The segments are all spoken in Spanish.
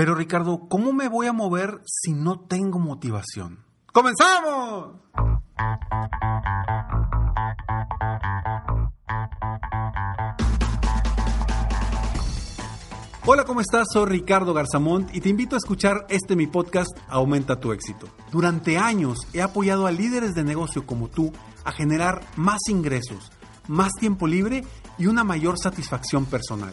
Pero Ricardo, ¿cómo me voy a mover si no tengo motivación? ¡Comenzamos! Hola, ¿cómo estás? Soy Ricardo Garzamont y te invito a escuchar este mi podcast Aumenta tu éxito. Durante años he apoyado a líderes de negocio como tú a generar más ingresos, más tiempo libre y una mayor satisfacción personal.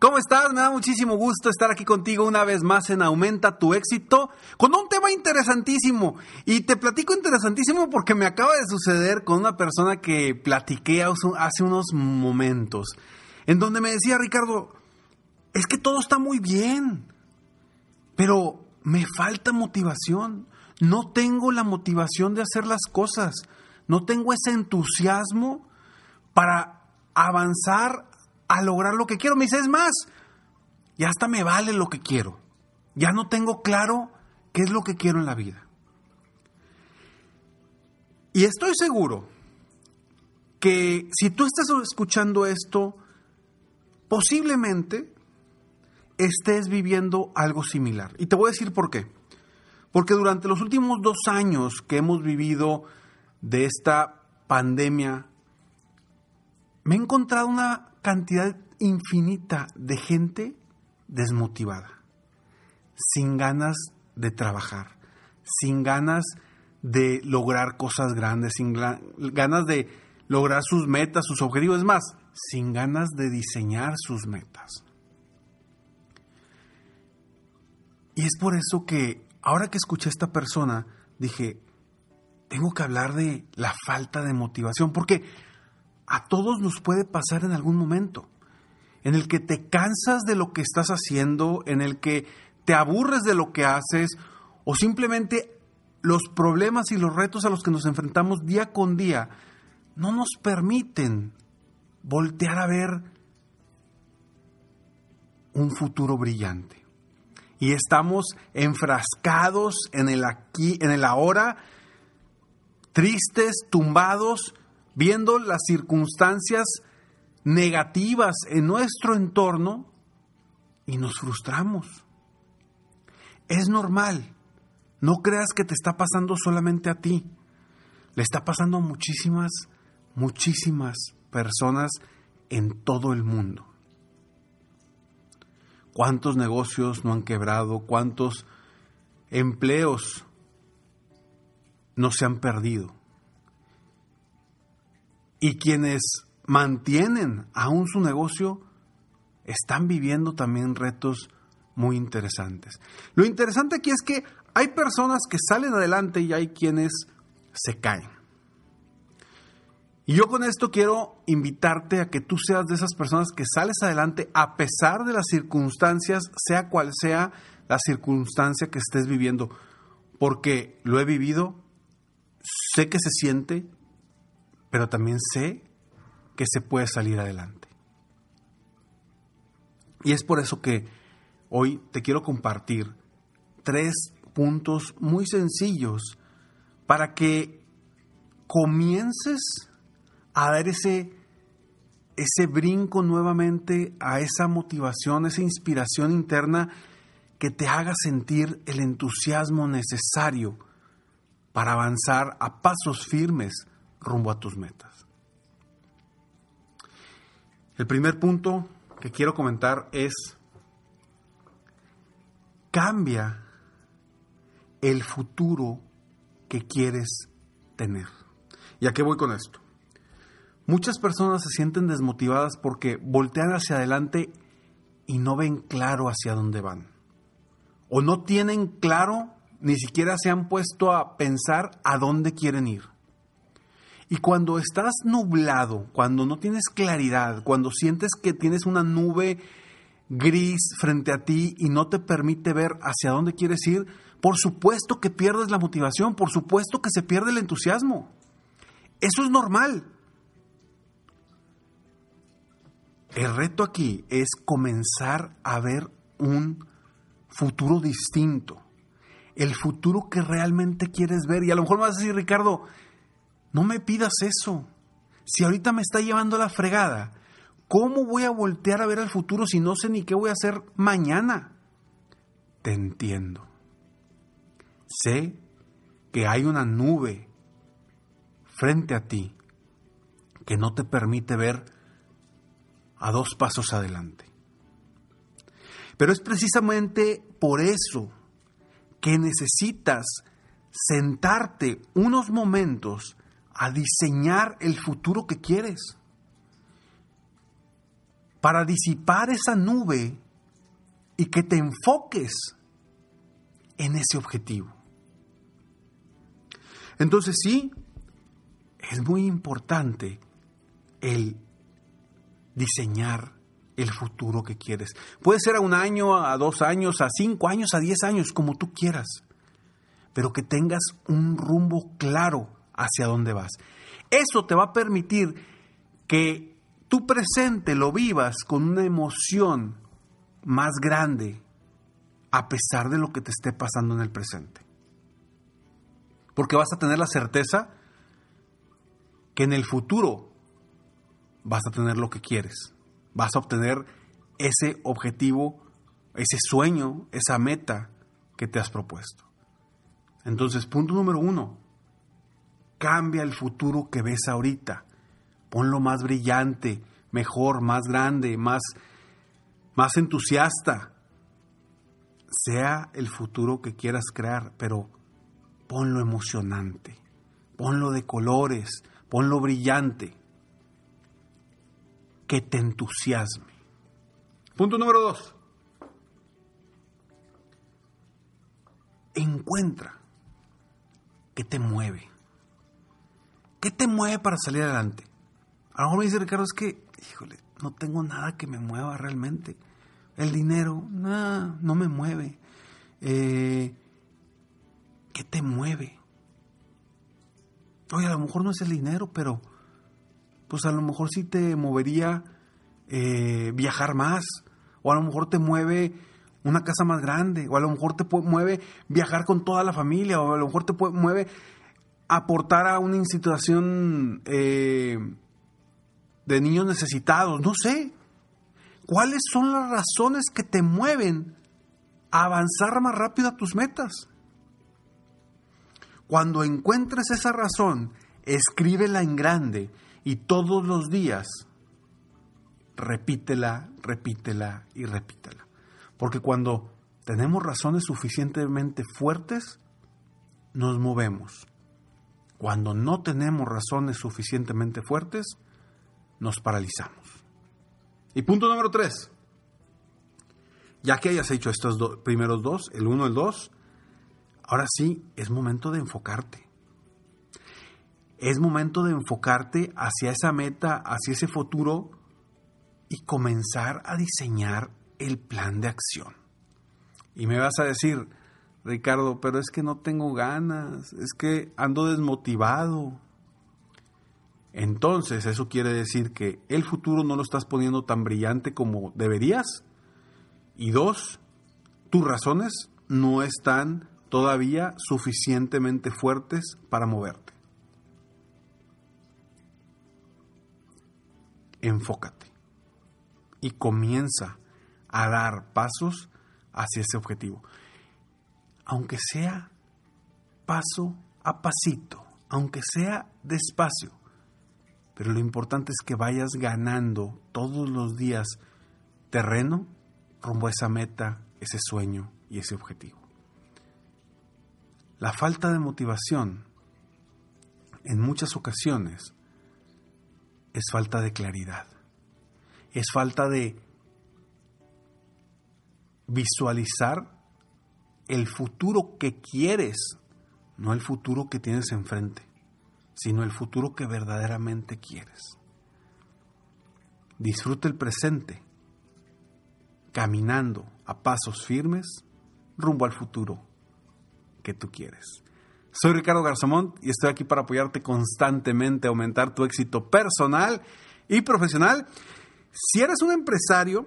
¿Cómo estás? Me da muchísimo gusto estar aquí contigo una vez más en Aumenta tu éxito con un tema interesantísimo. Y te platico interesantísimo porque me acaba de suceder con una persona que platiqué hace unos momentos, en donde me decía, Ricardo, es que todo está muy bien, pero me falta motivación. No tengo la motivación de hacer las cosas. No tengo ese entusiasmo para avanzar a lograr lo que quiero. Me dice, es más, ya hasta me vale lo que quiero. Ya no tengo claro qué es lo que quiero en la vida. Y estoy seguro que si tú estás escuchando esto, posiblemente estés viviendo algo similar. Y te voy a decir por qué. Porque durante los últimos dos años que hemos vivido de esta pandemia, me he encontrado una cantidad infinita de gente desmotivada, sin ganas de trabajar, sin ganas de lograr cosas grandes, sin ganas de lograr sus metas, sus objetivos, es más, sin ganas de diseñar sus metas. Y es por eso que ahora que escuché a esta persona, dije, tengo que hablar de la falta de motivación, porque a todos nos puede pasar en algún momento, en el que te cansas de lo que estás haciendo, en el que te aburres de lo que haces, o simplemente los problemas y los retos a los que nos enfrentamos día con día no nos permiten voltear a ver un futuro brillante. Y estamos enfrascados en el aquí, en el ahora, tristes, tumbados, viendo las circunstancias negativas en nuestro entorno y nos frustramos. Es normal. No creas que te está pasando solamente a ti. Le está pasando a muchísimas, muchísimas personas en todo el mundo. ¿Cuántos negocios no han quebrado? ¿Cuántos empleos no se han perdido? Y quienes mantienen aún su negocio están viviendo también retos muy interesantes. Lo interesante aquí es que hay personas que salen adelante y hay quienes se caen. Y yo con esto quiero invitarte a que tú seas de esas personas que sales adelante a pesar de las circunstancias, sea cual sea la circunstancia que estés viviendo, porque lo he vivido, sé que se siente, pero también sé que se puede salir adelante. Y es por eso que hoy te quiero compartir tres puntos muy sencillos para que comiences a dar ese, ese brinco nuevamente a esa motivación, esa inspiración interna que te haga sentir el entusiasmo necesario para avanzar a pasos firmes rumbo a tus metas. El primer punto que quiero comentar es, cambia el futuro que quieres tener. ¿Y a qué voy con esto? Muchas personas se sienten desmotivadas porque voltean hacia adelante y no ven claro hacia dónde van. O no tienen claro, ni siquiera se han puesto a pensar a dónde quieren ir. Y cuando estás nublado, cuando no tienes claridad, cuando sientes que tienes una nube gris frente a ti y no te permite ver hacia dónde quieres ir, por supuesto que pierdes la motivación, por supuesto que se pierde el entusiasmo. Eso es normal. El reto aquí es comenzar a ver un futuro distinto, el futuro que realmente quieres ver. Y a lo mejor me vas a decir, Ricardo, no me pidas eso. Si ahorita me está llevando la fregada, ¿cómo voy a voltear a ver el futuro si no sé ni qué voy a hacer mañana? Te entiendo. Sé que hay una nube frente a ti que no te permite ver a dos pasos adelante. Pero es precisamente por eso que necesitas sentarte unos momentos a diseñar el futuro que quieres. Para disipar esa nube y que te enfoques en ese objetivo. Entonces sí, es muy importante el diseñar el futuro que quieres. Puede ser a un año, a dos años, a cinco años, a diez años, como tú quieras. Pero que tengas un rumbo claro hacia dónde vas. Eso te va a permitir que tu presente lo vivas con una emoción más grande a pesar de lo que te esté pasando en el presente. Porque vas a tener la certeza que en el futuro vas a tener lo que quieres. Vas a obtener ese objetivo, ese sueño, esa meta que te has propuesto. Entonces, punto número uno, Cambia el futuro que ves ahorita. Ponlo más brillante, mejor, más grande, más, más entusiasta. Sea el futuro que quieras crear, pero ponlo emocionante, ponlo de colores, ponlo brillante, que te entusiasme. Punto número dos. Encuentra qué te mueve. ¿Qué te mueve para salir adelante? A lo mejor me dice Ricardo, es que, híjole, no tengo nada que me mueva realmente. El dinero, nada, no me mueve. Eh, ¿Qué te mueve? Oye, a lo mejor no es el dinero, pero pues a lo mejor sí te movería eh, viajar más, o a lo mejor te mueve una casa más grande, o a lo mejor te mueve viajar con toda la familia, o a lo mejor te mueve aportar a una institución eh, de niños necesitados, no sé. ¿Cuáles son las razones que te mueven a avanzar más rápido a tus metas? Cuando encuentres esa razón, escríbela en grande y todos los días repítela, repítela y repítela. Porque cuando tenemos razones suficientemente fuertes, nos movemos. Cuando no tenemos razones suficientemente fuertes, nos paralizamos. Y punto número tres. Ya que hayas hecho estos primeros dos, el uno y el dos, ahora sí es momento de enfocarte. Es momento de enfocarte hacia esa meta, hacia ese futuro y comenzar a diseñar el plan de acción. Y me vas a decir, Ricardo, pero es que no tengo ganas, es que ando desmotivado. Entonces, eso quiere decir que el futuro no lo estás poniendo tan brillante como deberías. Y dos, tus razones no están todavía suficientemente fuertes para moverte. Enfócate y comienza a dar pasos hacia ese objetivo. Aunque sea paso a pasito, aunque sea despacio. Pero lo importante es que vayas ganando todos los días terreno rumbo a esa meta, ese sueño y ese objetivo. La falta de motivación en muchas ocasiones es falta de claridad, es falta de visualizar el futuro que quieres, no el futuro que tienes enfrente, sino el futuro que verdaderamente quieres. Disfruta el presente, caminando a pasos firmes rumbo al futuro que tú quieres. Soy Ricardo Garzamont y estoy aquí para apoyarte constantemente a aumentar tu éxito personal y profesional. Si eres un empresario,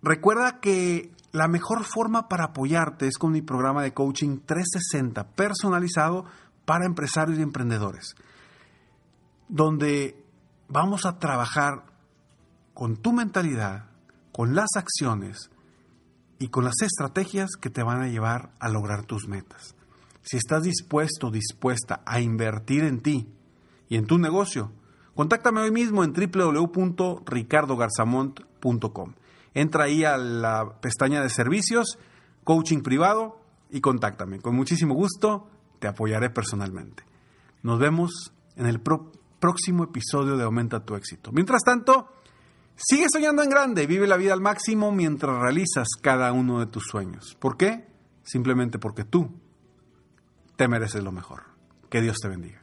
recuerda que la mejor forma para apoyarte es con mi programa de coaching 360 personalizado para empresarios y emprendedores, donde vamos a trabajar con tu mentalidad, con las acciones y con las estrategias que te van a llevar a lograr tus metas. Si estás dispuesto, dispuesta a invertir en ti y en tu negocio, contáctame hoy mismo en www.ricardogarzamont.com. Entra ahí a la pestaña de servicios, coaching privado y contáctame. Con muchísimo gusto te apoyaré personalmente. Nos vemos en el próximo episodio de Aumenta tu éxito. Mientras tanto, sigue soñando en grande, vive la vida al máximo mientras realizas cada uno de tus sueños. ¿Por qué? Simplemente porque tú te mereces lo mejor. Que Dios te bendiga.